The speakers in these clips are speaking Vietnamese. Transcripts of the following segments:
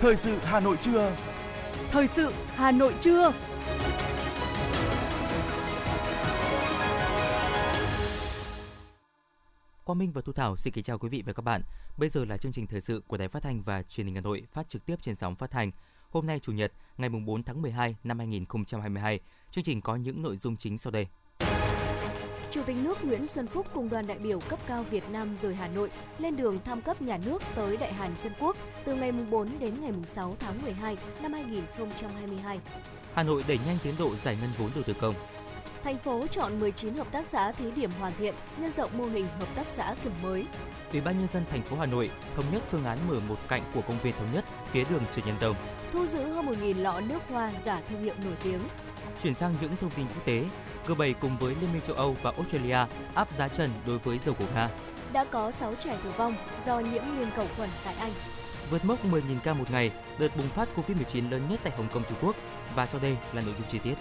Thời sự Hà Nội trưa. Thời sự Hà Nội trưa. Quang Minh và Thu Thảo xin kính chào quý vị và các bạn. Bây giờ là chương trình thời sự của Đài Phát thanh và Truyền hình Hà Nội phát trực tiếp trên sóng phát thanh. Hôm nay chủ nhật, ngày 4 tháng 12 năm 2022. Chương trình có những nội dung chính sau đây. Chủ tịch nước Nguyễn Xuân Phúc cùng đoàn đại biểu cấp cao Việt Nam rời Hà Nội lên đường thăm cấp nhà nước tới Đại Hàn Dân Quốc từ ngày 4 đến ngày 6 tháng 12 năm 2022. Hà Nội đẩy nhanh tiến độ giải ngân vốn đầu tư công. Thành phố chọn 19 hợp tác xã thí điểm hoàn thiện, nhân rộng mô hình hợp tác xã kiểu mới. Ủy ban nhân dân thành phố Hà Nội thống nhất phương án mở một cạnh của công viên thống nhất phía đường Trần Nhân Tông. Thu giữ hơn 1.000 lọ nước hoa giả thương hiệu nổi tiếng. Chuyển sang những thông tin quốc tế, G7 cùng với Liên minh châu Âu và Australia áp giá trần đối với dầu của Nga. Đã có 6 trẻ tử vong do nhiễm liên cầu khuẩn tại Anh. Vượt mốc 10.000 ca một ngày, đợt bùng phát Covid-19 lớn nhất tại Hồng Kông Trung Quốc. Và sau đây là nội dung chi tiết.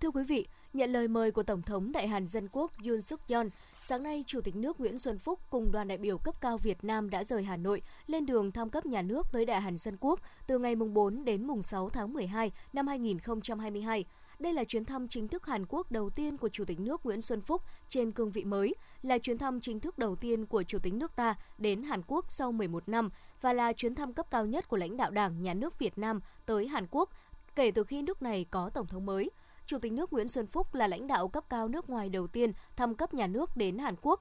Thưa quý vị, nhận lời mời của Tổng thống Đại Hàn Dân Quốc Yoon suk yeol sáng nay Chủ tịch nước Nguyễn Xuân Phúc cùng đoàn đại biểu cấp cao Việt Nam đã rời Hà Nội lên đường thăm cấp nhà nước tới Đại Hàn Dân Quốc từ ngày mùng 4 đến mùng 6 tháng 12 năm 2022. Đây là chuyến thăm chính thức Hàn Quốc đầu tiên của Chủ tịch nước Nguyễn Xuân Phúc trên cương vị mới, là chuyến thăm chính thức đầu tiên của Chủ tịch nước ta đến Hàn Quốc sau 11 năm và là chuyến thăm cấp cao nhất của lãnh đạo Đảng, Nhà nước Việt Nam tới Hàn Quốc kể từ khi nước này có tổng thống mới. Chủ tịch nước Nguyễn Xuân Phúc là lãnh đạo cấp cao nước ngoài đầu tiên thăm cấp nhà nước đến Hàn Quốc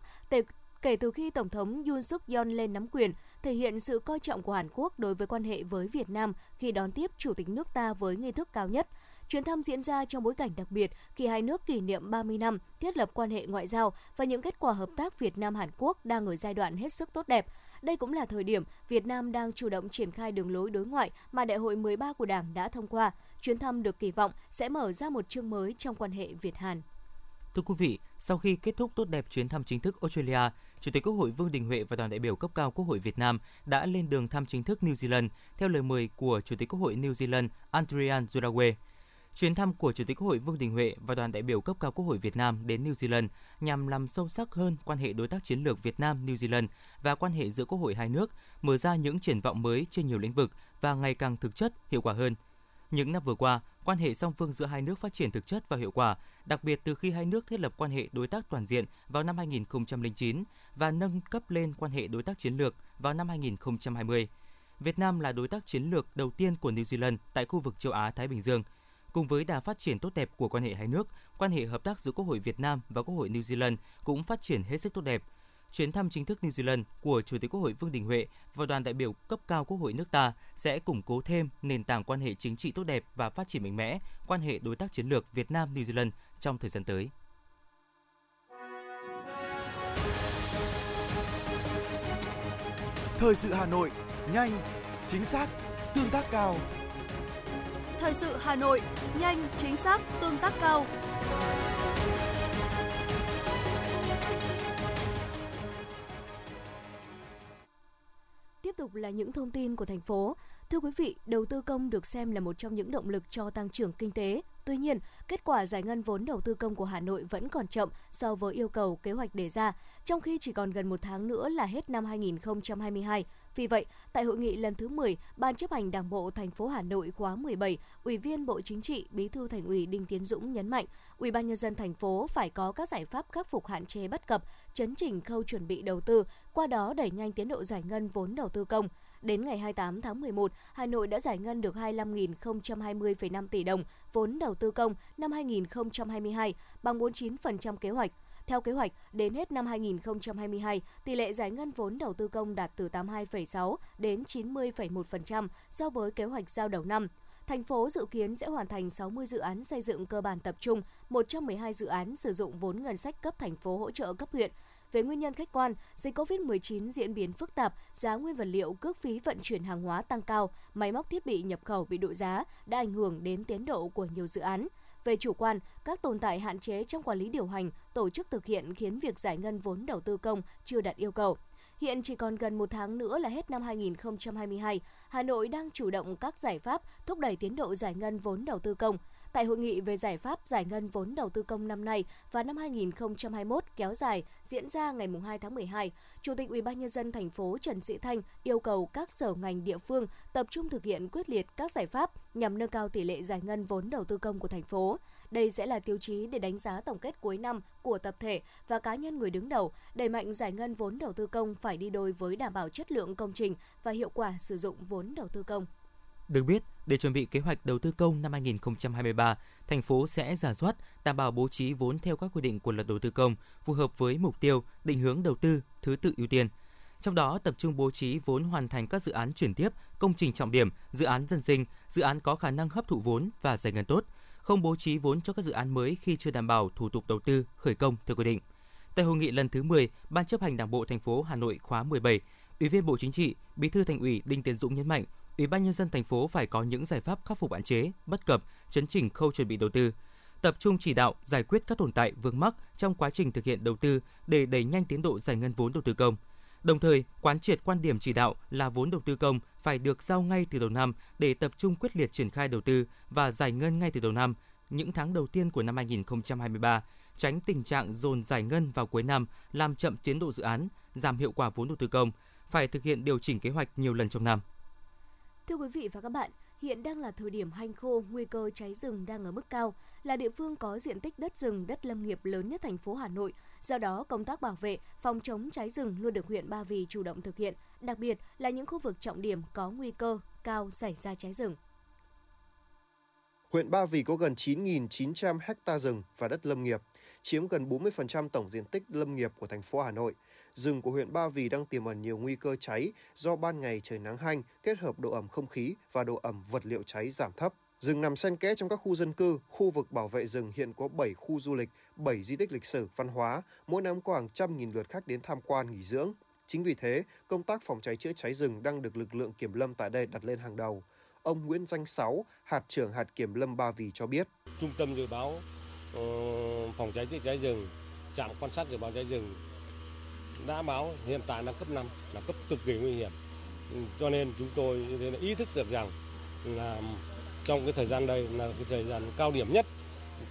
kể từ khi Tổng thống Yoon suk yeol lên nắm quyền, thể hiện sự coi trọng của Hàn Quốc đối với quan hệ với Việt Nam khi đón tiếp Chủ tịch nước ta với nghi thức cao nhất. Chuyến thăm diễn ra trong bối cảnh đặc biệt khi hai nước kỷ niệm 30 năm thiết lập quan hệ ngoại giao và những kết quả hợp tác Việt Nam Hàn Quốc đang ở giai đoạn hết sức tốt đẹp. Đây cũng là thời điểm Việt Nam đang chủ động triển khai đường lối đối ngoại mà Đại hội 13 của Đảng đã thông qua. Chuyến thăm được kỳ vọng sẽ mở ra một chương mới trong quan hệ Việt Hàn. Thưa quý vị, sau khi kết thúc tốt đẹp chuyến thăm chính thức Australia, Chủ tịch Quốc hội Vương Đình Huệ và đoàn đại biểu cấp cao Quốc hội Việt Nam đã lên đường thăm chính thức New Zealand theo lời mời của Chủ tịch Quốc hội New Zealand Adrian Jurawe. Chuyến thăm của Chủ tịch Quốc hội Vương Đình Huệ và đoàn đại biểu cấp cao Quốc hội Việt Nam đến New Zealand nhằm làm sâu sắc hơn quan hệ đối tác chiến lược Việt Nam New Zealand và quan hệ giữa Quốc hội hai nước, mở ra những triển vọng mới trên nhiều lĩnh vực và ngày càng thực chất, hiệu quả hơn. Những năm vừa qua, quan hệ song phương giữa hai nước phát triển thực chất và hiệu quả, đặc biệt từ khi hai nước thiết lập quan hệ đối tác toàn diện vào năm 2009 và nâng cấp lên quan hệ đối tác chiến lược vào năm 2020. Việt Nam là đối tác chiến lược đầu tiên của New Zealand tại khu vực châu Á Thái Bình Dương. Cùng với đà phát triển tốt đẹp của quan hệ hai nước, quan hệ hợp tác giữa Quốc hội Việt Nam và Quốc hội New Zealand cũng phát triển hết sức tốt đẹp. Chuyến thăm chính thức New Zealand của Chủ tịch Quốc hội Vương Đình Huệ và đoàn đại biểu cấp cao Quốc hội nước ta sẽ củng cố thêm nền tảng quan hệ chính trị tốt đẹp và phát triển mạnh mẽ quan hệ đối tác chiến lược Việt Nam New Zealand trong thời gian tới. Thời sự Hà Nội, nhanh, chính xác, tương tác cao. Thời sự Hà Nội, nhanh, chính xác, tương tác cao. Tiếp tục là những thông tin của thành phố. Thưa quý vị, đầu tư công được xem là một trong những động lực cho tăng trưởng kinh tế. Tuy nhiên, kết quả giải ngân vốn đầu tư công của Hà Nội vẫn còn chậm so với yêu cầu kế hoạch đề ra, trong khi chỉ còn gần một tháng nữa là hết năm 2022. Vì vậy, tại hội nghị lần thứ 10, Ban chấp hành Đảng bộ thành phố Hà Nội khóa 17, Ủy viên Bộ Chính trị, Bí thư Thành ủy Đinh Tiến Dũng nhấn mạnh, Ủy ban nhân dân thành phố phải có các giải pháp khắc phục hạn chế bất cập, chấn chỉnh khâu chuẩn bị đầu tư, qua đó đẩy nhanh tiến độ giải ngân vốn đầu tư công. Đến ngày 28 tháng 11, Hà Nội đã giải ngân được 25.020,5 tỷ đồng vốn đầu tư công năm 2022, bằng 49% kế hoạch. Theo kế hoạch, đến hết năm 2022, tỷ lệ giải ngân vốn đầu tư công đạt từ 82,6 đến 90,1% so với kế hoạch giao đầu năm. Thành phố dự kiến sẽ hoàn thành 60 dự án xây dựng cơ bản tập trung, 112 dự án sử dụng vốn ngân sách cấp thành phố hỗ trợ cấp huyện. Về nguyên nhân khách quan, dịch COVID-19 diễn biến phức tạp, giá nguyên vật liệu, cước phí vận chuyển hàng hóa tăng cao, máy móc thiết bị nhập khẩu bị đội giá đã ảnh hưởng đến tiến độ của nhiều dự án. Về chủ quan, các tồn tại hạn chế trong quản lý điều hành, tổ chức thực hiện khiến việc giải ngân vốn đầu tư công chưa đạt yêu cầu. Hiện chỉ còn gần một tháng nữa là hết năm 2022, Hà Nội đang chủ động các giải pháp thúc đẩy tiến độ giải ngân vốn đầu tư công. Tại hội nghị về giải pháp giải ngân vốn đầu tư công năm nay và năm 2021 kéo dài diễn ra ngày 2 tháng 12, Chủ tịch UBND thành phố Trần Sĩ Thanh yêu cầu các sở ngành địa phương tập trung thực hiện quyết liệt các giải pháp nhằm nâng cao tỷ lệ giải ngân vốn đầu tư công của thành phố. Đây sẽ là tiêu chí để đánh giá tổng kết cuối năm của tập thể và cá nhân người đứng đầu, đẩy mạnh giải ngân vốn đầu tư công phải đi đôi với đảm bảo chất lượng công trình và hiệu quả sử dụng vốn đầu tư công. Được biết, để chuẩn bị kế hoạch đầu tư công năm 2023, thành phố sẽ giả soát, đảm bảo bố trí vốn theo các quy định của luật đầu tư công, phù hợp với mục tiêu, định hướng đầu tư, thứ tự ưu tiên. Trong đó tập trung bố trí vốn hoàn thành các dự án chuyển tiếp, công trình trọng điểm, dự án dân sinh, dự án có khả năng hấp thụ vốn và giải ngân tốt, không bố trí vốn cho các dự án mới khi chưa đảm bảo thủ tục đầu tư, khởi công theo quy định. Tại hội nghị lần thứ 10, Ban chấp hành Đảng bộ thành phố Hà Nội khóa 17, Ủy viên Bộ Chính trị, Bí thư Thành ủy Đinh Tiến Dũng nhấn mạnh, Ủy ban nhân dân thành phố phải có những giải pháp khắc phục hạn chế, bất cập, chấn chỉnh khâu chuẩn bị đầu tư, tập trung chỉ đạo giải quyết các tồn tại vướng mắc trong quá trình thực hiện đầu tư để đẩy nhanh tiến độ giải ngân vốn đầu tư công. Đồng thời, quán triệt quan điểm chỉ đạo là vốn đầu tư công phải được giao ngay từ đầu năm để tập trung quyết liệt triển khai đầu tư và giải ngân ngay từ đầu năm, những tháng đầu tiên của năm 2023, tránh tình trạng dồn giải ngân vào cuối năm làm chậm tiến độ dự án, giảm hiệu quả vốn đầu tư công, phải thực hiện điều chỉnh kế hoạch nhiều lần trong năm. Thưa quý vị và các bạn, hiện đang là thời điểm hanh khô, nguy cơ cháy rừng đang ở mức cao, là địa phương có diện tích đất rừng, đất lâm nghiệp lớn nhất thành phố Hà Nội. Do đó, công tác bảo vệ, phòng chống cháy rừng luôn được huyện Ba Vì chủ động thực hiện, đặc biệt là những khu vực trọng điểm có nguy cơ cao xảy ra cháy rừng. Huyện Ba Vì có gần 9.900 ha rừng và đất lâm nghiệp, chiếm gần 40% tổng diện tích lâm nghiệp của thành phố Hà Nội. Rừng của huyện Ba Vì đang tiềm ẩn nhiều nguy cơ cháy do ban ngày trời nắng hanh kết hợp độ ẩm không khí và độ ẩm vật liệu cháy giảm thấp. Rừng nằm xen kẽ trong các khu dân cư, khu vực bảo vệ rừng hiện có 7 khu du lịch, 7 di tích lịch sử, văn hóa, mỗi năm có hàng trăm nghìn lượt khách đến tham quan nghỉ dưỡng. Chính vì thế, công tác phòng cháy chữa cháy rừng đang được lực lượng kiểm lâm tại đây đặt lên hàng đầu. Ông Nguyễn Danh Sáu, hạt trưởng hạt kiểm lâm Ba Vì cho biết. Trung tâm dự báo uh, phòng cháy chữa cháy rừng, trạm quan sát dự báo cháy rừng đã báo hiện tại là cấp 5 là cấp cực kỳ nguy hiểm. Cho nên chúng tôi ý thức được rằng là trong cái thời gian đây là cái thời gian cao điểm nhất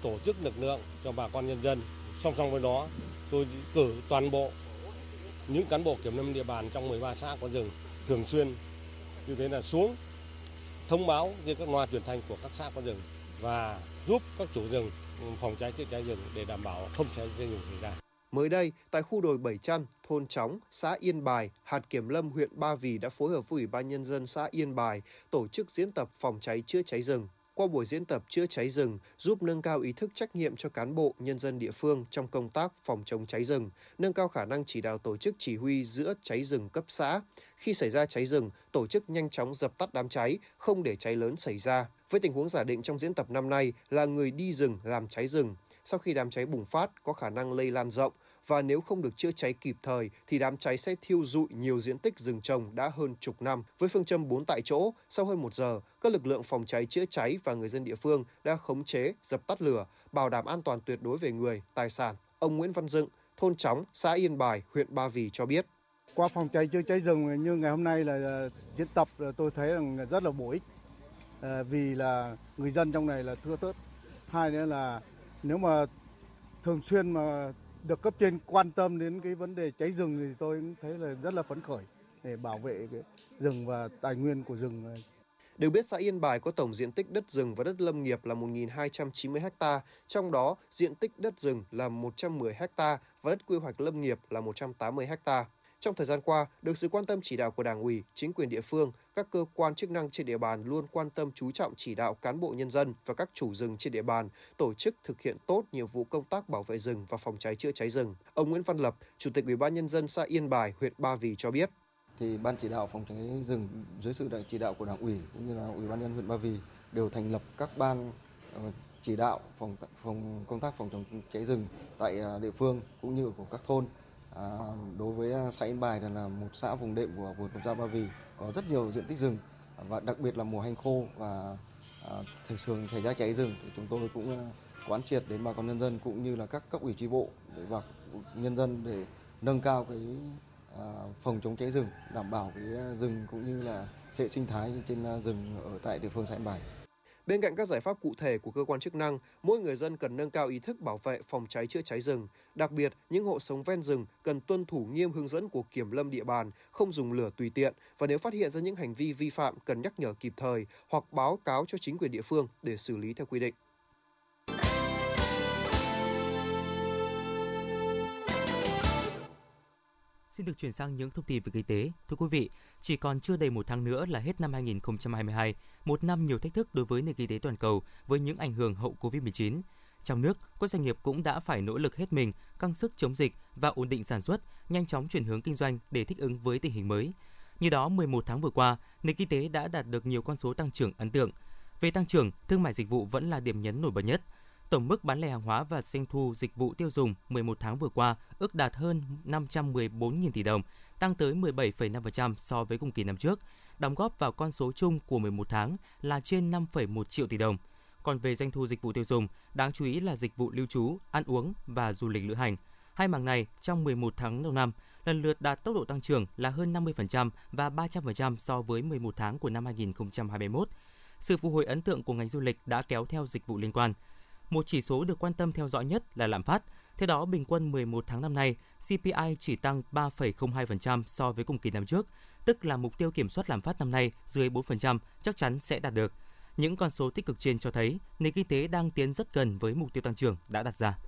tổ chức lực lượng cho bà con nhân dân. Song song với đó, tôi cử toàn bộ những cán bộ kiểm lâm địa bàn trong 13 xã có rừng thường xuyên như thế là xuống thông báo trên các loa truyền thanh của các xã có rừng và giúp các chủ rừng phòng cháy chữa cháy rừng để đảm bảo không cháy rừng xảy ra. Mới đây, tại khu đồi Bảy Chăn, thôn Chóng, xã Yên Bài, hạt kiểm lâm huyện Ba Vì đã phối hợp với Ủy ban Nhân dân xã Yên Bài tổ chức diễn tập phòng cháy chữa cháy rừng. Qua buổi diễn tập chữa cháy rừng giúp nâng cao ý thức trách nhiệm cho cán bộ, nhân dân địa phương trong công tác phòng chống cháy rừng, nâng cao khả năng chỉ đạo tổ chức chỉ huy giữa cháy rừng cấp xã. Khi xảy ra cháy rừng, tổ chức nhanh chóng dập tắt đám cháy, không để cháy lớn xảy ra. Với tình huống giả định trong diễn tập năm nay là người đi rừng làm cháy rừng, sau khi đám cháy bùng phát có khả năng lây lan rộng và nếu không được chữa cháy kịp thời thì đám cháy sẽ thiêu dụi nhiều diện tích rừng trồng đã hơn chục năm. Với phương châm 4 tại chỗ, sau hơn một giờ, các lực lượng phòng cháy chữa cháy và người dân địa phương đã khống chế, dập tắt lửa, bảo đảm an toàn tuyệt đối về người, tài sản. Ông Nguyễn Văn Dựng, thôn Chóng, xã Yên Bài, huyện Ba Vì cho biết. Qua phòng cháy chữa cháy rừng như ngày hôm nay là diễn tập tôi thấy rằng rất là bổ ích à, vì là người dân trong này là thưa tớt. Hai nữa là nếu mà thường xuyên mà được cấp trên quan tâm đến cái vấn đề cháy rừng thì tôi cũng thấy là rất là phấn khởi để bảo vệ cái rừng và tài nguyên của rừng. Được biết xã Yên Bài có tổng diện tích đất rừng và đất lâm nghiệp là 1.290 ha, trong đó diện tích đất rừng là 110 ha và đất quy hoạch lâm nghiệp là 180 ha. Trong thời gian qua, được sự quan tâm chỉ đạo của Đảng ủy, chính quyền địa phương, các cơ quan chức năng trên địa bàn luôn quan tâm chú trọng chỉ đạo cán bộ nhân dân và các chủ rừng trên địa bàn tổ chức thực hiện tốt nhiệm vụ công tác bảo vệ rừng và phòng cháy chữa cháy rừng. Ông Nguyễn Văn Lập, Chủ tịch Ủy ban nhân dân xã Yên Bài, huyện Ba Vì cho biết thì ban chỉ đạo phòng cháy rừng dưới sự chỉ đạo của đảng ủy cũng như là ủy ban nhân huyện Ba Vì đều thành lập các ban ờ, chỉ đạo phòng phòng công tác phòng chống cháy rừng tại à, địa phương cũng như của các thôn À, đối với à, xã Yên Bài là một xã vùng đệm của vườn quốc gia Ba Vì có rất nhiều diện tích rừng và đặc biệt là mùa hanh khô và à, thường xảy ra cháy rừng thì chúng tôi cũng à, quán triệt đến bà con nhân dân cũng như là các cấp ủy tri bộ và nhân dân để nâng cao cái à, phòng chống cháy rừng đảm bảo cái à, rừng cũng như là hệ sinh thái trên rừng ở tại địa phương xã Yên Bài. Bên cạnh các giải pháp cụ thể của cơ quan chức năng, mỗi người dân cần nâng cao ý thức bảo vệ phòng cháy chữa cháy rừng. Đặc biệt, những hộ sống ven rừng cần tuân thủ nghiêm hướng dẫn của kiểm lâm địa bàn, không dùng lửa tùy tiện và nếu phát hiện ra những hành vi vi phạm cần nhắc nhở kịp thời hoặc báo cáo cho chính quyền địa phương để xử lý theo quy định. Xin được chuyển sang những thông tin về kinh tế. Thưa quý vị, chỉ còn chưa đầy một tháng nữa là hết năm 2022, một năm nhiều thách thức đối với nền kinh tế toàn cầu với những ảnh hưởng hậu Covid-19. Trong nước, các doanh nghiệp cũng đã phải nỗ lực hết mình, căng sức chống dịch và ổn định sản xuất, nhanh chóng chuyển hướng kinh doanh để thích ứng với tình hình mới. Như đó, 11 tháng vừa qua, nền kinh tế đã đạt được nhiều con số tăng trưởng ấn tượng. Về tăng trưởng, thương mại dịch vụ vẫn là điểm nhấn nổi bật nhất – Tổng mức bán lẻ hàng hóa và doanh thu dịch vụ tiêu dùng 11 tháng vừa qua ước đạt hơn 514.000 tỷ đồng, tăng tới 17,5% so với cùng kỳ năm trước, đóng góp vào con số chung của 11 tháng là trên 5,1 triệu tỷ đồng. Còn về doanh thu dịch vụ tiêu dùng, đáng chú ý là dịch vụ lưu trú, ăn uống và du lịch lữ hành. Hai mảng này trong 11 tháng đầu năm lần lượt đạt tốc độ tăng trưởng là hơn 50% và 300% so với 11 tháng của năm 2021. Sự phục hồi ấn tượng của ngành du lịch đã kéo theo dịch vụ liên quan – một chỉ số được quan tâm theo dõi nhất là lạm phát. Theo đó, bình quân 11 tháng năm nay, CPI chỉ tăng 3,02% so với cùng kỳ năm trước, tức là mục tiêu kiểm soát lạm phát năm nay dưới 4% chắc chắn sẽ đạt được. Những con số tích cực trên cho thấy nền kinh tế đang tiến rất gần với mục tiêu tăng trưởng đã đặt ra.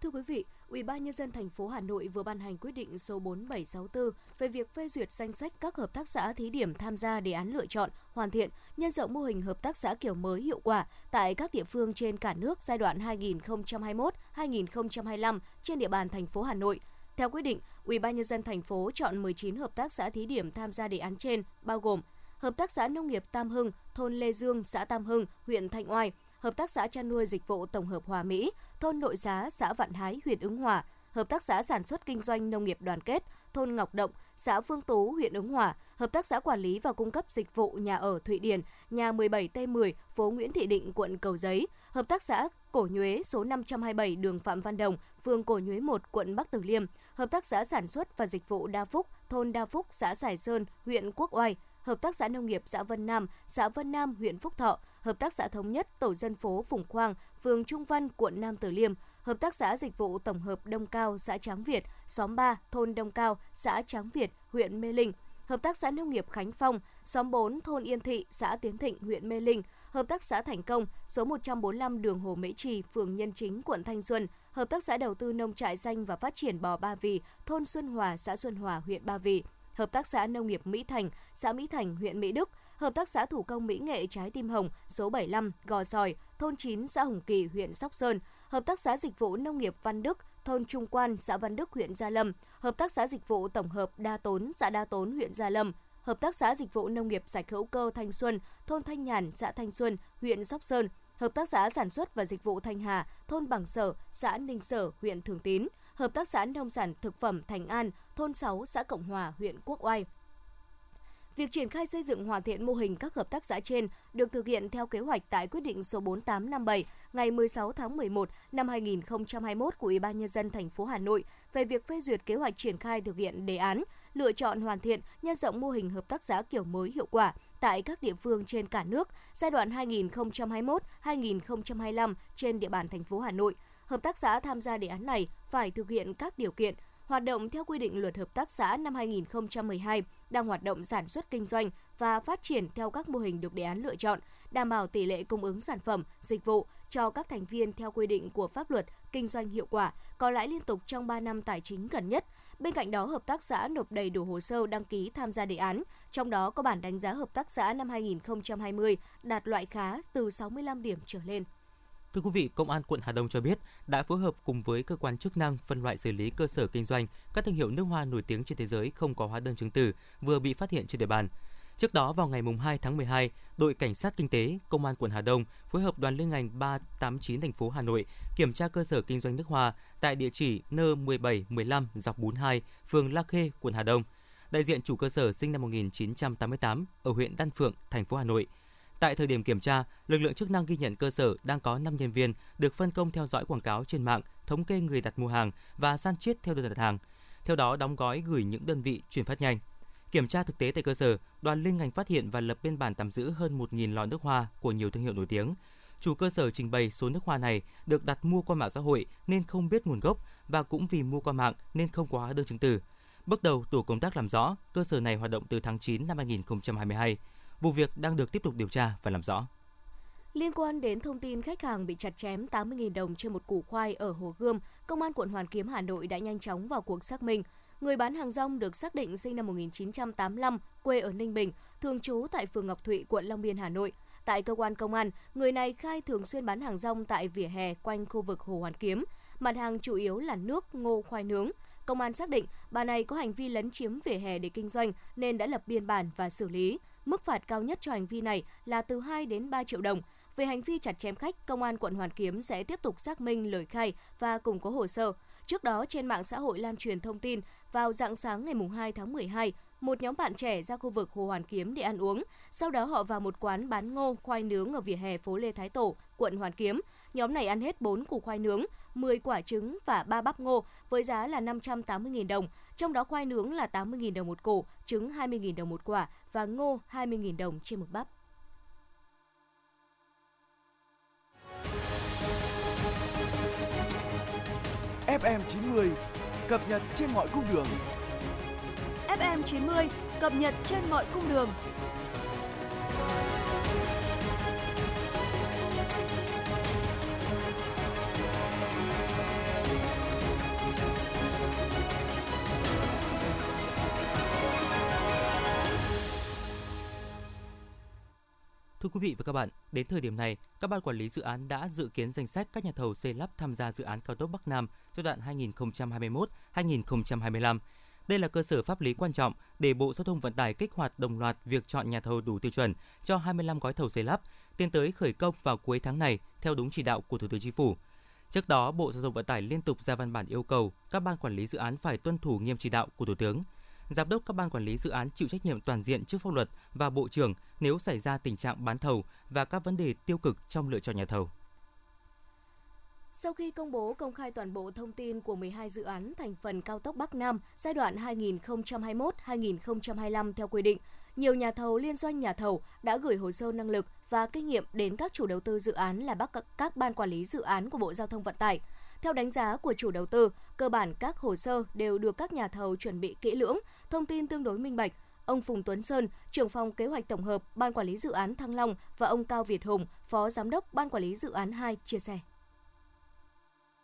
Thưa quý vị, Ủy ban nhân dân thành phố Hà Nội vừa ban hành quyết định số 4764 về việc phê duyệt danh sách các hợp tác xã thí điểm tham gia đề án lựa chọn, hoàn thiện, nhân rộng mô hình hợp tác xã kiểu mới hiệu quả tại các địa phương trên cả nước giai đoạn 2021-2025 trên địa bàn thành phố Hà Nội. Theo quyết định, Ủy ban nhân dân thành phố chọn 19 hợp tác xã thí điểm tham gia đề án trên, bao gồm Hợp tác xã Nông nghiệp Tam Hưng, thôn Lê Dương, xã Tam Hưng, huyện Thanh Oai, Hợp tác xã chăn nuôi dịch vụ tổng hợp Hòa Mỹ, thôn Nội Giá, xã Vạn Hái, huyện Ứng Hòa, Hợp tác xã sản xuất kinh doanh nông nghiệp đoàn kết, thôn Ngọc Động, xã Phương Tú, huyện Ứng Hòa, Hợp tác xã quản lý và cung cấp dịch vụ nhà ở Thụy Điển, nhà 17T10, phố Nguyễn Thị Định, quận Cầu Giấy, Hợp tác xã Cổ Nhuế, số 527 đường Phạm Văn Đồng, phường Cổ Nhuế 1, quận Bắc Từ Liêm, Hợp tác xã sản xuất và dịch vụ Đa Phúc, thôn Đa Phúc, xã Sài Sơn, huyện Quốc Oai, Hợp tác xã nông nghiệp xã Vân Nam, xã Vân Nam, huyện Phúc Thọ, Hợp tác xã Thống Nhất, tổ dân phố Phùng Khoang, phường Trung Văn, quận Nam Từ Liêm, Hợp tác xã Dịch vụ Tổng hợp Đông Cao, xã Tráng Việt, xóm 3, thôn Đông Cao, xã Tráng Việt, huyện Mê Linh, Hợp tác xã Nông nghiệp Khánh Phong, xóm 4, thôn Yên Thị, xã Tiến Thịnh, huyện Mê Linh, Hợp tác xã Thành Công, số 145 đường Hồ Mễ Trì, phường Nhân Chính, quận Thanh Xuân, Hợp tác xã Đầu tư Nông trại xanh và Phát triển bò Ba Vì, thôn Xuân Hòa, xã Xuân Hòa, huyện Ba Vì, Hợp tác xã Nông nghiệp Mỹ Thành, xã Mỹ Thành, huyện Mỹ Đức, Hợp tác xã Thủ công Mỹ nghệ Trái Tim Hồng, số 75, Gò Sòi, thôn 9, xã Hồng Kỳ, huyện Sóc Sơn, Hợp tác xã Dịch vụ Nông nghiệp Văn Đức, thôn Trung Quan, xã Văn Đức, huyện Gia Lâm, Hợp tác xã Dịch vụ Tổng hợp Đa Tốn, xã Đa Tốn, huyện Gia Lâm, Hợp tác xã Dịch vụ Nông nghiệp Sạch hữu cơ Thanh Xuân, thôn Thanh Nhàn, xã Thanh Xuân, huyện Sóc Sơn, Hợp tác xã Sản xuất và Dịch vụ Thanh Hà, thôn Bằng Sở, xã Ninh Sở, huyện Thường Tín, Hợp tác xã Nông sản Thực phẩm Thành An, thôn 6, xã Cộng Hòa, huyện Quốc Oai. Việc triển khai xây dựng hoàn thiện mô hình các hợp tác xã trên được thực hiện theo kế hoạch tại quyết định số 4857 ngày 16 tháng 11 năm 2021 của Ủy ban nhân dân thành phố Hà Nội về việc phê duyệt kế hoạch triển khai thực hiện đề án lựa chọn hoàn thiện, nhân rộng mô hình hợp tác xã kiểu mới hiệu quả tại các địa phương trên cả nước giai đoạn 2021-2025 trên địa bàn thành phố Hà Nội. Hợp tác xã tham gia đề án này phải thực hiện các điều kiện hoạt động theo quy định luật hợp tác xã năm 2012, đang hoạt động sản xuất kinh doanh và phát triển theo các mô hình được đề án lựa chọn, đảm bảo tỷ lệ cung ứng sản phẩm, dịch vụ cho các thành viên theo quy định của pháp luật, kinh doanh hiệu quả, có lãi liên tục trong 3 năm tài chính gần nhất. Bên cạnh đó, hợp tác xã nộp đầy đủ hồ sơ đăng ký tham gia đề án, trong đó có bản đánh giá hợp tác xã năm 2020 đạt loại khá từ 65 điểm trở lên. Thưa quý vị, Công an quận Hà Đông cho biết đã phối hợp cùng với cơ quan chức năng phân loại xử lý cơ sở kinh doanh các thương hiệu nước hoa nổi tiếng trên thế giới không có hóa đơn chứng từ vừa bị phát hiện trên địa bàn. Trước đó vào ngày 2 tháng 12, đội cảnh sát kinh tế Công an quận Hà Đông phối hợp đoàn liên ngành 389 thành phố Hà Nội kiểm tra cơ sở kinh doanh nước hoa tại địa chỉ N1715 dọc 42, phường La Khê, quận Hà Đông. Đại diện chủ cơ sở sinh năm 1988 ở huyện Đan Phượng, thành phố Hà Nội – Tại thời điểm kiểm tra, lực lượng chức năng ghi nhận cơ sở đang có 5 nhân viên được phân công theo dõi quảng cáo trên mạng, thống kê người đặt mua hàng và san chiết theo đơn đặt hàng. Theo đó đóng gói gửi những đơn vị chuyển phát nhanh. Kiểm tra thực tế tại cơ sở, đoàn liên ngành phát hiện và lập biên bản tạm giữ hơn 1.000 lọ nước hoa của nhiều thương hiệu nổi tiếng. Chủ cơ sở trình bày số nước hoa này được đặt mua qua mạng xã hội nên không biết nguồn gốc và cũng vì mua qua mạng nên không có hóa đơn chứng từ. Bước đầu, tổ công tác làm rõ cơ sở này hoạt động từ tháng 9 năm 2022. Vụ việc đang được tiếp tục điều tra và làm rõ. Liên quan đến thông tin khách hàng bị chặt chém 80.000 đồng trên một củ khoai ở Hồ Gươm, Công an quận Hoàn Kiếm Hà Nội đã nhanh chóng vào cuộc xác minh. Người bán hàng rong được xác định sinh năm 1985, quê ở Ninh Bình, thường trú tại phường Ngọc Thụy, quận Long Biên, Hà Nội. Tại cơ quan công an, người này khai thường xuyên bán hàng rong tại vỉa hè quanh khu vực Hồ Hoàn Kiếm. Mặt hàng chủ yếu là nước, ngô, khoai nướng. Công an xác định bà này có hành vi lấn chiếm vỉa hè để kinh doanh nên đã lập biên bản và xử lý. Mức phạt cao nhất cho hành vi này là từ 2 đến 3 triệu đồng. Về hành vi chặt chém khách, Công an quận Hoàn Kiếm sẽ tiếp tục xác minh lời khai và củng cố hồ sơ. Trước đó, trên mạng xã hội lan truyền thông tin vào dạng sáng ngày 2 tháng 12, một nhóm bạn trẻ ra khu vực Hồ Hoàn Kiếm để ăn uống. Sau đó họ vào một quán bán ngô, khoai nướng ở vỉa hè phố Lê Thái Tổ, quận Hoàn Kiếm. Nhóm này ăn hết 4 củ khoai nướng, 10 quả trứng và 3 bắp ngô với giá là 580.000 đồng. Trong đó khoai nướng là 80.000 đồng một củ, trứng 20.000 đồng một quả và ngô 20.000 đồng trên một bắp. FM 90 cập nhật trên mọi cung đường. FM 90 cập nhật trên mọi cung đường. Thưa quý vị và các bạn, đến thời điểm này, các ban quản lý dự án đã dự kiến danh sách các nhà thầu xây lắp tham gia dự án cao tốc Bắc Nam giai đoạn 2021-2025. Đây là cơ sở pháp lý quan trọng để Bộ Giao thông Vận tải kích hoạt đồng loạt việc chọn nhà thầu đủ tiêu chuẩn cho 25 gói thầu xây lắp, tiến tới khởi công vào cuối tháng này theo đúng chỉ đạo của Thủ tướng Chính phủ. Trước đó, Bộ Giao thông Vận tải liên tục ra văn bản yêu cầu các ban quản lý dự án phải tuân thủ nghiêm chỉ đạo của Thủ tướng. Giám đốc các ban quản lý dự án chịu trách nhiệm toàn diện trước pháp luật và Bộ trưởng nếu xảy ra tình trạng bán thầu và các vấn đề tiêu cực trong lựa chọn nhà thầu. Sau khi công bố công khai toàn bộ thông tin của 12 dự án thành phần cao tốc Bắc Nam giai đoạn 2021-2025 theo quy định, nhiều nhà thầu liên doanh nhà thầu đã gửi hồ sơ năng lực và kinh nghiệm đến các chủ đầu tư dự án là các ban quản lý dự án của Bộ Giao thông Vận tải. Theo đánh giá của chủ đầu tư, cơ bản các hồ sơ đều được các nhà thầu chuẩn bị kỹ lưỡng, thông tin tương đối minh bạch. Ông Phùng Tuấn Sơn, trưởng phòng kế hoạch tổng hợp Ban quản lý dự án Thăng Long và ông Cao Việt Hùng, phó giám đốc Ban quản lý dự án 2 chia sẻ.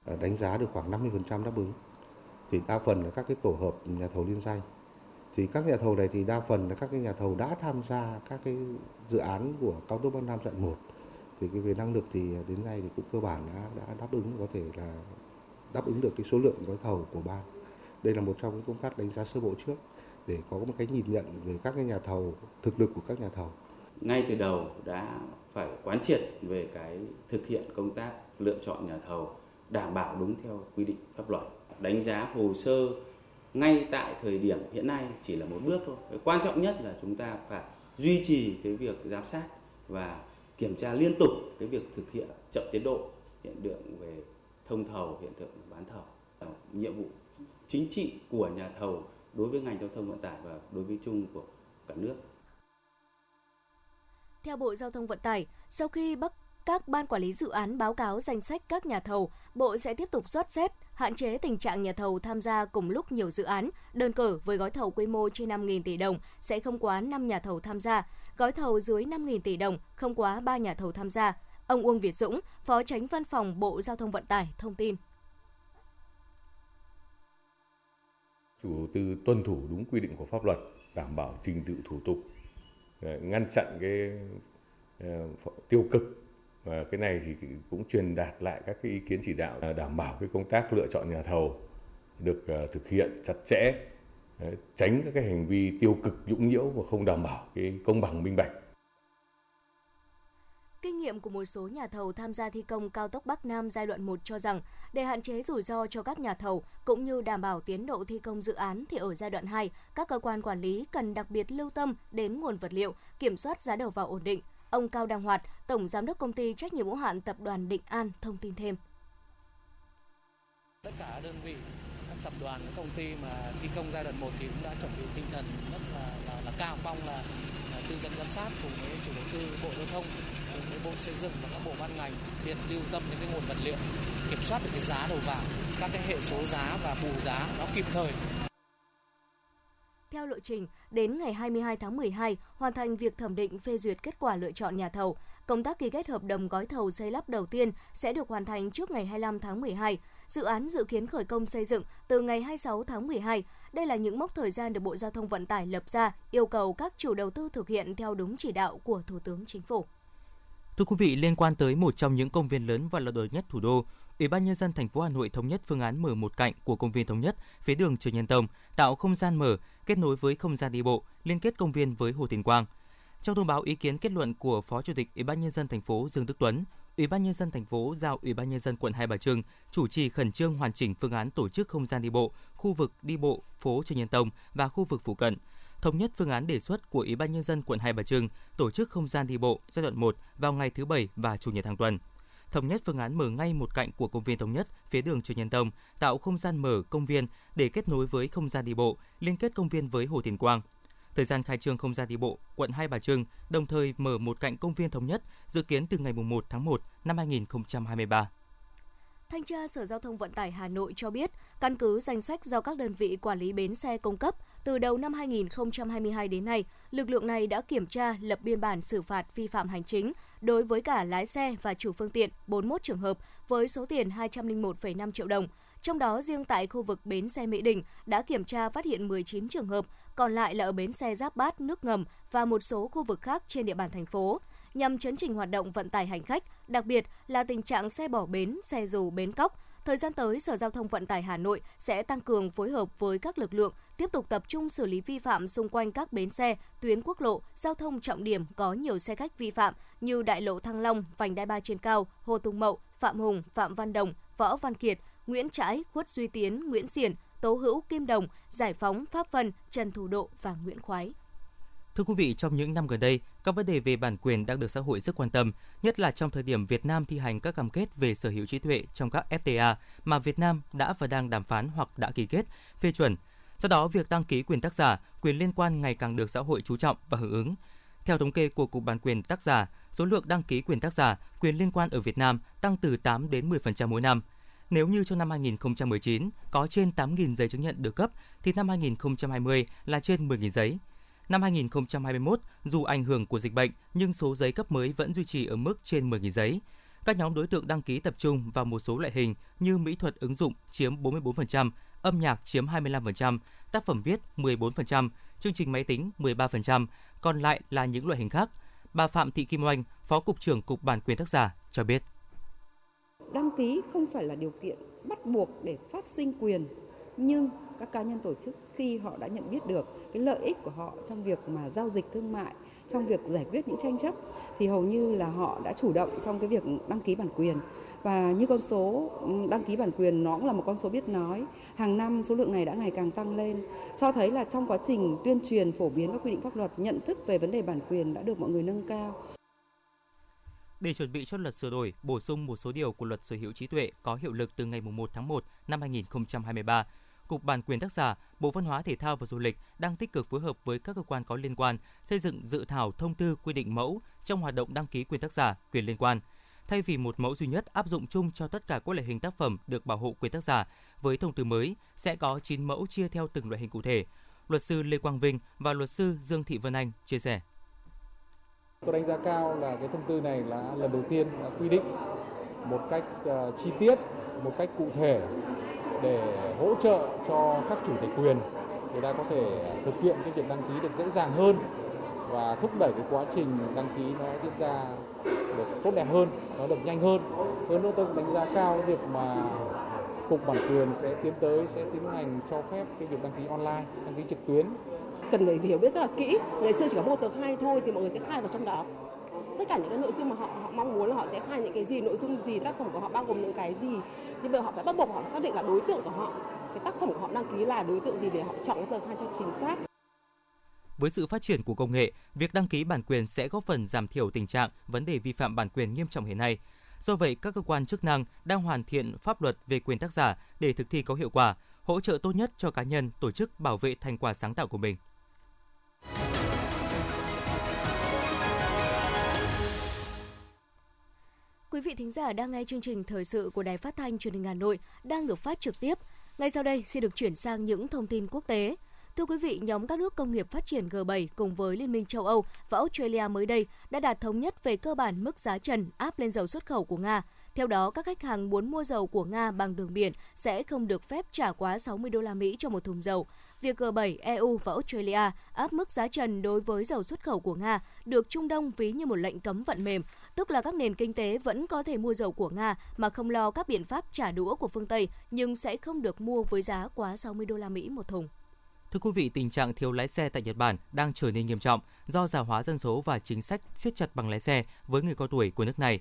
Ờ, đánh giá được khoảng 50% đáp ứng. Thì đa phần là các cái tổ hợp nhà thầu liên danh. Thì các nhà thầu này thì đa phần là các cái nhà thầu đã tham gia các cái dự án của cao tốc Bắc Nam đoạn 1 thì cái về năng lực thì à, đến nay thì cũng cơ bản đã đã đáp ứng có thể là đáp ứng được cái số lượng gói thầu của ban. Đây là một trong những công tác đánh giá sơ bộ trước để có một cái nhìn nhận về các cái nhà thầu, thực lực của các nhà thầu. Ngay từ đầu đã phải quán triệt về cái thực hiện công tác lựa chọn nhà thầu đảm bảo đúng theo quy định pháp luật. Đánh giá hồ sơ ngay tại thời điểm hiện nay chỉ là một bước thôi. Cái quan trọng nhất là chúng ta phải duy trì cái việc giám sát và kiểm tra liên tục cái việc thực hiện chậm tiến độ hiện tượng về thông thầu hiện tượng bán thầu ờ, nhiệm vụ chính trị của nhà thầu đối với ngành giao thông vận tải và đối với chung của cả nước. Theo Bộ Giao thông Vận tải, sau khi Bắc các ban quản lý dự án báo cáo danh sách các nhà thầu, Bộ sẽ tiếp tục soát xét, hạn chế tình trạng nhà thầu tham gia cùng lúc nhiều dự án. Đơn cử với gói thầu quy mô trên 5.000 tỷ đồng sẽ không quá 5 nhà thầu tham gia, gói thầu dưới 5.000 tỷ đồng không quá 3 nhà thầu tham gia. Ông Uông Việt Dũng, Phó Tránh Văn phòng Bộ Giao thông Vận tải thông tin. Chủ đầu tư tuân thủ đúng quy định của pháp luật, đảm bảo trình tự thủ tục, ngăn chặn cái ờ, tiêu cực và cái này thì cũng truyền đạt lại các cái ý kiến chỉ đạo ờ, đảm bảo cái công tác lựa chọn nhà thầu được ờ, thực hiện chặt chẽ tránh các cái hành vi tiêu cực nhũng nhiễu và không đảm bảo cái công bằng minh bạch Kinh nghiệm của một số nhà thầu tham gia thi công cao tốc Bắc Nam giai đoạn 1 cho rằng, để hạn chế rủi ro cho các nhà thầu cũng như đảm bảo tiến độ thi công dự án thì ở giai đoạn 2, các cơ quan quản lý cần đặc biệt lưu tâm đến nguồn vật liệu, kiểm soát giá đầu vào ổn định. Ông Cao Đăng Hoạt, Tổng Giám đốc Công ty Trách nhiệm hữu hạn Tập đoàn Định An thông tin thêm. Tất cả đơn vị các tập đoàn các công ty mà thi công giai đoạn 1 thì cũng đã chuẩn bị tinh thần rất là là, là cao mong là, là tư vấn giám sát cùng với chủ đầu tư bộ giao thông cùng với bộ xây dựng và các bộ ban ngành biệt lưu tâm đến cái nguồn vật liệu kiểm soát được cái giá đầu vào các cái hệ số giá và bù giá nó kịp thời theo lộ trình, đến ngày 22 tháng 12 hoàn thành việc thẩm định phê duyệt kết quả lựa chọn nhà thầu. Công tác ký kết hợp đồng gói thầu xây lắp đầu tiên sẽ được hoàn thành trước ngày 25 tháng 12. Dự án dự kiến khởi công xây dựng từ ngày 26 tháng 12. Đây là những mốc thời gian được Bộ Giao thông Vận tải lập ra, yêu cầu các chủ đầu tư thực hiện theo đúng chỉ đạo của Thủ tướng Chính phủ. Thưa quý vị, liên quan tới một trong những công viên lớn và là đời nhất thủ đô, Ủy ban nhân dân thành phố Hà Nội thống nhất phương án mở một cạnh của công viên thống nhất phía đường Trần Nhân Tông, tạo không gian mở kết nối với không gian đi bộ, liên kết công viên với Hồ tiền Quang. Trong thông báo ý kiến kết luận của Phó Chủ tịch Ủy ban nhân dân thành phố Dương Đức Tuấn, Ủy ban nhân dân thành phố giao Ủy ban nhân dân quận Hai Bà Trưng chủ trì khẩn trương hoàn chỉnh phương án tổ chức không gian đi bộ, khu vực đi bộ phố Trần Nhân Tông và khu vực phụ cận. Thống nhất phương án đề xuất của Ủy ban nhân dân quận Hai Bà Trưng tổ chức không gian đi bộ giai đoạn 1 vào ngày thứ bảy và chủ nhật hàng tuần thống nhất phương án mở ngay một cạnh của công viên thống nhất phía đường Trần Nhân Tông, tạo không gian mở công viên để kết nối với không gian đi bộ, liên kết công viên với Hồ Thiền Quang. Thời gian khai trương không gian đi bộ quận Hai Bà Trưng, đồng thời mở một cạnh công viên thống nhất dự kiến từ ngày 1 tháng 1 năm 2023. Thanh tra Sở Giao thông Vận tải Hà Nội cho biết, căn cứ danh sách do các đơn vị quản lý bến xe cung cấp, từ đầu năm 2022 đến nay, lực lượng này đã kiểm tra lập biên bản xử phạt vi phạm hành chính đối với cả lái xe và chủ phương tiện 41 trường hợp với số tiền 201,5 triệu đồng. Trong đó riêng tại khu vực bến xe Mỹ Đình đã kiểm tra phát hiện 19 trường hợp, còn lại là ở bến xe Giáp Bát, nước ngầm và một số khu vực khác trên địa bàn thành phố nhằm chấn chỉnh hoạt động vận tải hành khách, đặc biệt là tình trạng xe bỏ bến, xe dù bến cóc. Thời gian tới, Sở Giao thông Vận tải Hà Nội sẽ tăng cường phối hợp với các lực lượng, tiếp tục tập trung xử lý vi phạm xung quanh các bến xe, tuyến quốc lộ, giao thông trọng điểm có nhiều xe khách vi phạm như đại lộ Thăng Long, vành đai ba trên cao, Hồ Tùng Mậu, Phạm Hùng, Phạm Văn Đồng, Võ Văn Kiệt, Nguyễn Trãi, Khuất Duy Tiến, Nguyễn Xiển, Tố Hữu, Kim Đồng, Giải Phóng, Pháp Vân, Trần Thủ Độ và Nguyễn Khoái. Thưa quý vị, trong những năm gần đây, các vấn đề về bản quyền đang được xã hội rất quan tâm, nhất là trong thời điểm Việt Nam thi hành các cam kết về sở hữu trí tuệ trong các FTA mà Việt Nam đã và đang đàm phán hoặc đã ký kết, phê chuẩn. Do đó, việc đăng ký quyền tác giả, quyền liên quan ngày càng được xã hội chú trọng và hưởng ứng. Theo thống kê của Cục Bản quyền tác giả, số lượng đăng ký quyền tác giả, quyền liên quan ở Việt Nam tăng từ 8 đến 10% mỗi năm. Nếu như trong năm 2019 có trên 8.000 giấy chứng nhận được cấp, thì năm 2020 là trên 10.000 giấy. Năm 2021, dù ảnh hưởng của dịch bệnh nhưng số giấy cấp mới vẫn duy trì ở mức trên 10.000 giấy. Các nhóm đối tượng đăng ký tập trung vào một số loại hình như mỹ thuật ứng dụng chiếm 44%, âm nhạc chiếm 25%, tác phẩm viết 14%, chương trình máy tính 13%, còn lại là những loại hình khác. Bà Phạm Thị Kim Oanh, Phó Cục trưởng Cục Bản quyền tác giả cho biết. Đăng ký không phải là điều kiện bắt buộc để phát sinh quyền, nhưng các cá nhân tổ chức khi họ đã nhận biết được cái lợi ích của họ trong việc mà giao dịch thương mại trong việc giải quyết những tranh chấp thì hầu như là họ đã chủ động trong cái việc đăng ký bản quyền. Và như con số ừ, đăng ký bản quyền nó cũng là một con số biết nói. Hàng năm số lượng này đã ngày càng tăng lên. Cho thấy là trong quá trình tuyên truyền phổ biến các quy định pháp luật nhận thức về vấn đề bản quyền đã được mọi người nâng cao. Để chuẩn bị cho luật sửa đổi, bổ sung một số điều của luật sở hữu trí tuệ có hiệu lực từ ngày 1 tháng 1 năm 2023, Cục Bản quyền tác giả, Bộ Văn hóa Thể thao và Du lịch đang tích cực phối hợp với các cơ quan có liên quan xây dựng dự thảo thông tư quy định mẫu trong hoạt động đăng ký quyền tác giả, quyền liên quan. Thay vì một mẫu duy nhất áp dụng chung cho tất cả các loại hình tác phẩm được bảo hộ quyền tác giả, với thông tư mới sẽ có 9 mẫu chia theo từng loại hình cụ thể. Luật sư Lê Quang Vinh và luật sư Dương Thị Vân Anh chia sẻ. Tôi đánh giá cao là cái thông tư này là lần đầu tiên quy định một cách ờ, chi tiết, một cách cụ thể để hỗ trợ cho các chủ thể quyền người ta có thể thực hiện cái việc đăng ký được dễ dàng hơn và thúc đẩy cái quá trình đăng ký nó diễn ra được tốt đẹp hơn, nó được nhanh hơn. Hơn nữa tôi cũng đánh giá cao việc mà cục bản quyền sẽ tiến tới sẽ tiến hành cho phép cái việc đăng ký online, đăng ký trực tuyến. Cần phải hiểu biết rất là kỹ. Ngày xưa chỉ có một tờ khai thôi thì mọi người sẽ khai vào trong đó tất cả những cái nội dung mà họ họ mong muốn là họ sẽ khai những cái gì nội dung gì tác phẩm của họ bao gồm những cái gì nhưng mà họ phải bắt buộc họ xác định là đối tượng của họ cái tác phẩm của họ đăng ký là đối tượng gì để họ chọn cái tờ khai cho chính xác với sự phát triển của công nghệ, việc đăng ký bản quyền sẽ góp phần giảm thiểu tình trạng vấn đề vi phạm bản quyền nghiêm trọng hiện nay. Do vậy, các cơ quan chức năng đang hoàn thiện pháp luật về quyền tác giả để thực thi có hiệu quả, hỗ trợ tốt nhất cho cá nhân, tổ chức bảo vệ thành quả sáng tạo của mình. Quý vị thính giả đang nghe chương trình thời sự của Đài Phát thanh Truyền hình Hà Nội đang được phát trực tiếp. Ngay sau đây xin được chuyển sang những thông tin quốc tế. Thưa quý vị, nhóm các nước công nghiệp phát triển G7 cùng với Liên minh châu Âu và Australia mới đây đã đạt thống nhất về cơ bản mức giá trần áp lên dầu xuất khẩu của Nga. Theo đó, các khách hàng muốn mua dầu của Nga bằng đường biển sẽ không được phép trả quá 60 đô la Mỹ cho một thùng dầu. Việc G7, EU và Australia áp mức giá trần đối với dầu xuất khẩu của Nga được Trung Đông ví như một lệnh cấm vận mềm, tức là các nền kinh tế vẫn có thể mua dầu của Nga mà không lo các biện pháp trả đũa của phương Tây, nhưng sẽ không được mua với giá quá 60 đô la Mỹ một thùng. Thưa quý vị, tình trạng thiếu lái xe tại Nhật Bản đang trở nên nghiêm trọng do già hóa dân số và chính sách siết chặt bằng lái xe với người cao tuổi của nước này.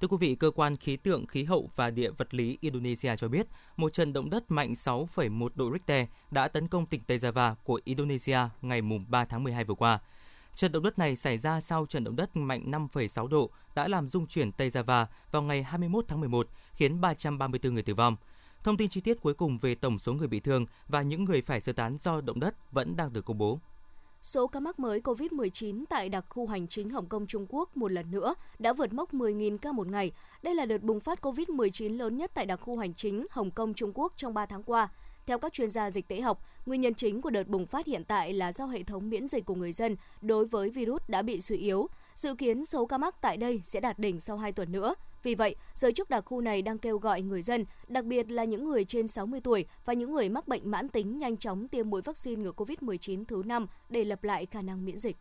Thưa quý vị, cơ quan khí tượng, khí hậu và địa vật lý Indonesia cho biết, một trận động đất mạnh 6,1 độ Richter đã tấn công tỉnh Tây Java của Indonesia ngày 3 tháng 12 vừa qua. Trận động đất này xảy ra sau trận động đất mạnh 5,6 độ đã làm rung chuyển Tây Java vào ngày 21 tháng 11, khiến 334 người tử vong. Thông tin chi tiết cuối cùng về tổng số người bị thương và những người phải sơ tán do động đất vẫn đang được công bố. Số ca mắc mới COVID-19 tại đặc khu hành chính Hồng Kông Trung Quốc một lần nữa đã vượt mốc 10.000 ca một ngày. Đây là đợt bùng phát COVID-19 lớn nhất tại đặc khu hành chính Hồng Kông Trung Quốc trong 3 tháng qua. Theo các chuyên gia dịch tễ học, nguyên nhân chính của đợt bùng phát hiện tại là do hệ thống miễn dịch của người dân đối với virus đã bị suy yếu. Dự kiến số ca mắc tại đây sẽ đạt đỉnh sau 2 tuần nữa. Vì vậy, giới chức đặc khu này đang kêu gọi người dân, đặc biệt là những người trên 60 tuổi và những người mắc bệnh mãn tính nhanh chóng tiêm mũi vaccine ngừa COVID-19 thứ 5 để lập lại khả năng miễn dịch.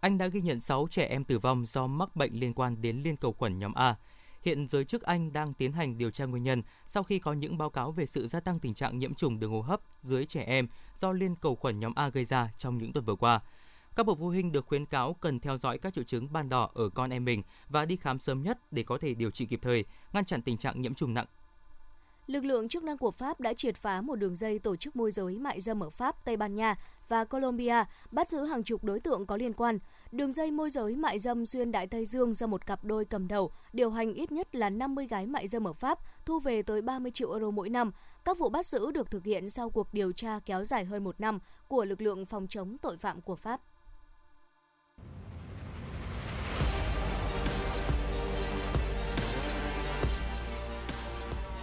Anh đã ghi nhận 6 trẻ em tử vong do mắc bệnh liên quan đến liên cầu khuẩn nhóm A. Hiện giới chức Anh đang tiến hành điều tra nguyên nhân sau khi có những báo cáo về sự gia tăng tình trạng nhiễm trùng đường hô hấp dưới trẻ em do liên cầu khuẩn nhóm A gây ra trong những tuần vừa qua. Các bậc phụ huynh được khuyến cáo cần theo dõi các triệu chứng ban đỏ ở con em mình và đi khám sớm nhất để có thể điều trị kịp thời, ngăn chặn tình trạng nhiễm trùng nặng. Lực lượng chức năng của Pháp đã triệt phá một đường dây tổ chức môi giới mại dâm ở Pháp, Tây Ban Nha và Colombia, bắt giữ hàng chục đối tượng có liên quan. Đường dây môi giới mại dâm xuyên Đại Tây Dương do một cặp đôi cầm đầu, điều hành ít nhất là 50 gái mại dâm ở Pháp, thu về tới 30 triệu euro mỗi năm. Các vụ bắt giữ được thực hiện sau cuộc điều tra kéo dài hơn một năm của lực lượng phòng chống tội phạm của Pháp.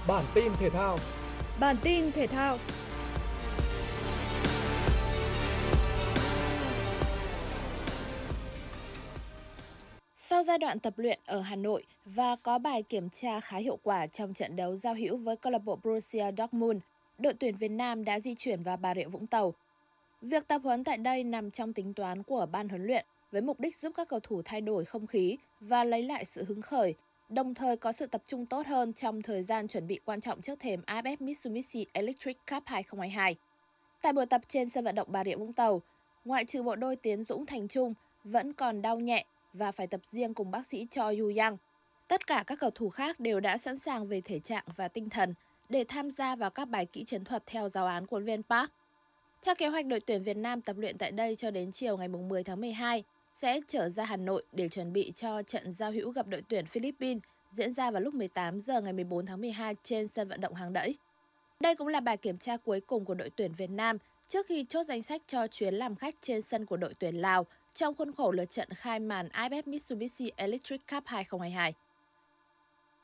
Bản tin thể thao. Bản tin thể thao. Sau giai đoạn tập luyện ở Hà Nội và có bài kiểm tra khá hiệu quả trong trận đấu giao hữu với câu lạc bộ Borussia Dortmund, đội tuyển Việt Nam đã di chuyển vào Bà Rịa Vũng Tàu. Việc tập huấn tại đây nằm trong tính toán của ban huấn luyện với mục đích giúp các cầu thủ thay đổi không khí và lấy lại sự hứng khởi đồng thời có sự tập trung tốt hơn trong thời gian chuẩn bị quan trọng trước thềm AFF Mitsubishi Electric Cup 2022. Tại buổi tập trên sân vận động Bà Rịa Vũng Tàu, ngoại trừ bộ đôi Tiến Dũng Thành Trung vẫn còn đau nhẹ và phải tập riêng cùng bác sĩ Cho Yu Yang. Tất cả các cầu thủ khác đều đã sẵn sàng về thể trạng và tinh thần để tham gia vào các bài kỹ chiến thuật theo giáo án của Viên Park. Theo kế hoạch đội tuyển Việt Nam tập luyện tại đây cho đến chiều ngày 10 tháng 12, sẽ trở ra Hà Nội để chuẩn bị cho trận giao hữu gặp đội tuyển Philippines diễn ra vào lúc 18 giờ ngày 14 tháng 12 trên sân vận động Hàng Đẫy. Đây cũng là bài kiểm tra cuối cùng của đội tuyển Việt Nam trước khi chốt danh sách cho chuyến làm khách trên sân của đội tuyển Lào trong khuôn khổ lượt trận khai màn AFF Mitsubishi Electric Cup 2022.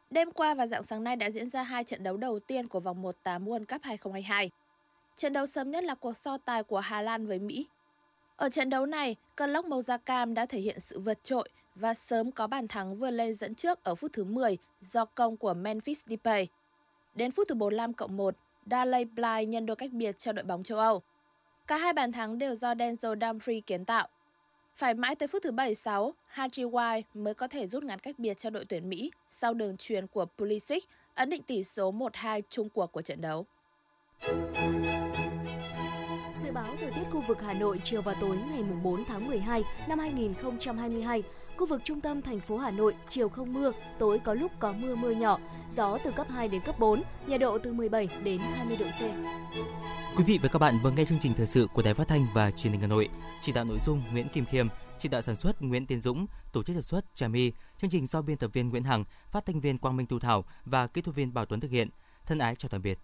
Đêm qua và dạng sáng nay đã diễn ra hai trận đấu đầu tiên của vòng 1/8 World Cup 2022. Trận đấu sớm nhất là cuộc so tài của Hà Lan với Mỹ ở trận đấu này, cơn lốc màu da cam đã thể hiện sự vượt trội và sớm có bàn thắng vươn lên dẫn trước ở phút thứ 10 do công của Memphis Depay. Đến phút thứ 45 cộng 1, Daley Bly nhân đôi cách biệt cho đội bóng châu Âu. Cả hai bàn thắng đều do Denzel Dumfries kiến tạo. Phải mãi tới phút thứ 76, Haji White mới có thể rút ngắn cách biệt cho đội tuyển Mỹ sau đường truyền của Pulisic ấn định tỷ số 1-2 chung cuộc của trận đấu. Dự báo thời tiết khu vực Hà Nội chiều và tối ngày 4 tháng 12 năm 2022. Khu vực trung tâm thành phố Hà Nội chiều không mưa, tối có lúc có mưa mưa nhỏ, gió từ cấp 2 đến cấp 4, nhiệt độ từ 17 đến 20 độ C. Quý vị và các bạn vừa nghe chương trình thời sự của Đài Phát thanh và Truyền hình Hà Nội. Chỉ đạo nội dung Nguyễn Kim Khiêm, chỉ đạo sản xuất Nguyễn Tiến Dũng, tổ chức sản xuất Trà My, chương trình do biên tập viên Nguyễn Hằng, phát thanh viên Quang Minh Tu Thảo và kỹ thuật viên Bảo Tuấn thực hiện. Thân ái chào tạm biệt.